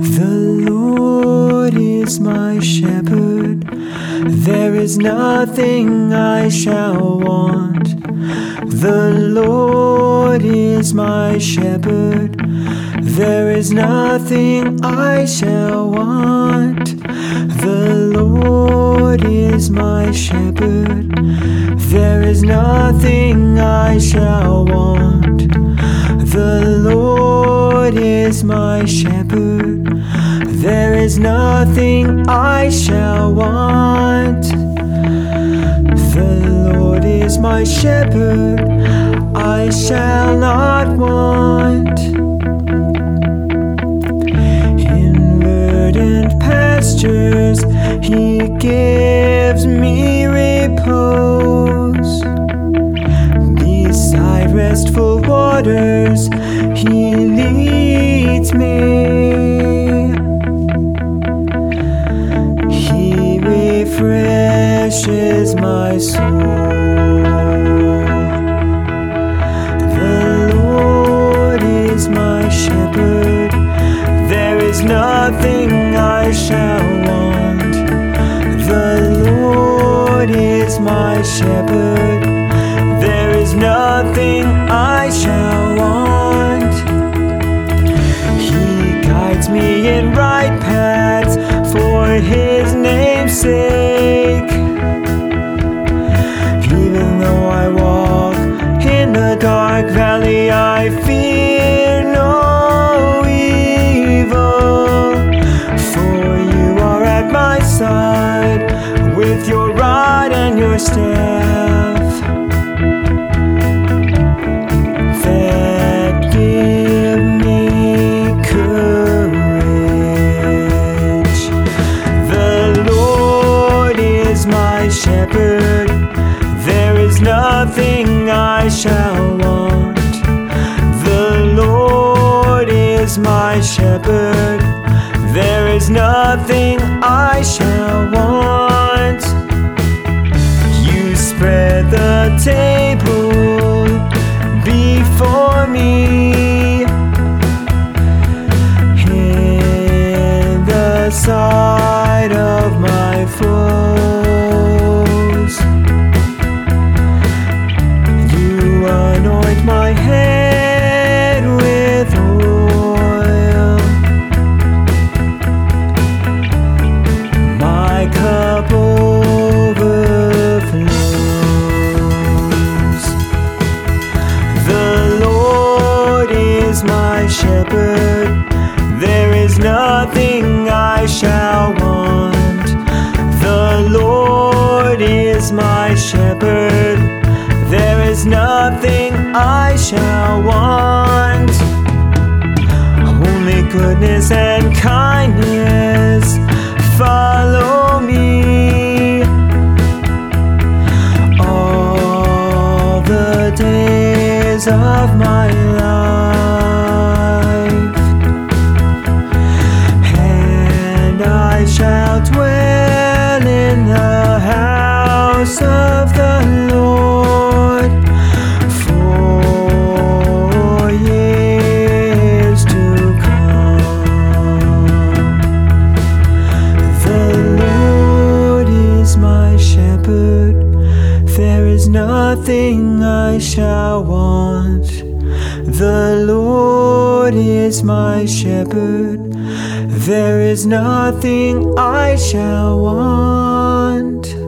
The Lord is my shepherd, there is nothing I shall want. The Lord is my shepherd, there is nothing I shall want. The Lord is my shepherd, there is nothing I shall want. The Lord is my shepherd, is nothing I shall want. The Lord is my shepherd, I shall not want. In verdant pastures, He gives me repose. Beside restful waters, He leads me. My soul. The Lord is my shepherd, there is nothing I shall want. The Lord is my shepherd, there is nothing I shall dark valley, I fear no evil. For you are at my side with your rod and your staff. That give me courage. The Lord is my shepherd, there is nothing I shall my shepherd, there is nothing I shall want. My shepherd, there is nothing I shall want. The Lord is my shepherd, there is nothing I shall want. Only goodness and kindness. Follow me. All the days of my life, there is nothing I shall want. The Lord is my shepherd, there is nothing I shall want.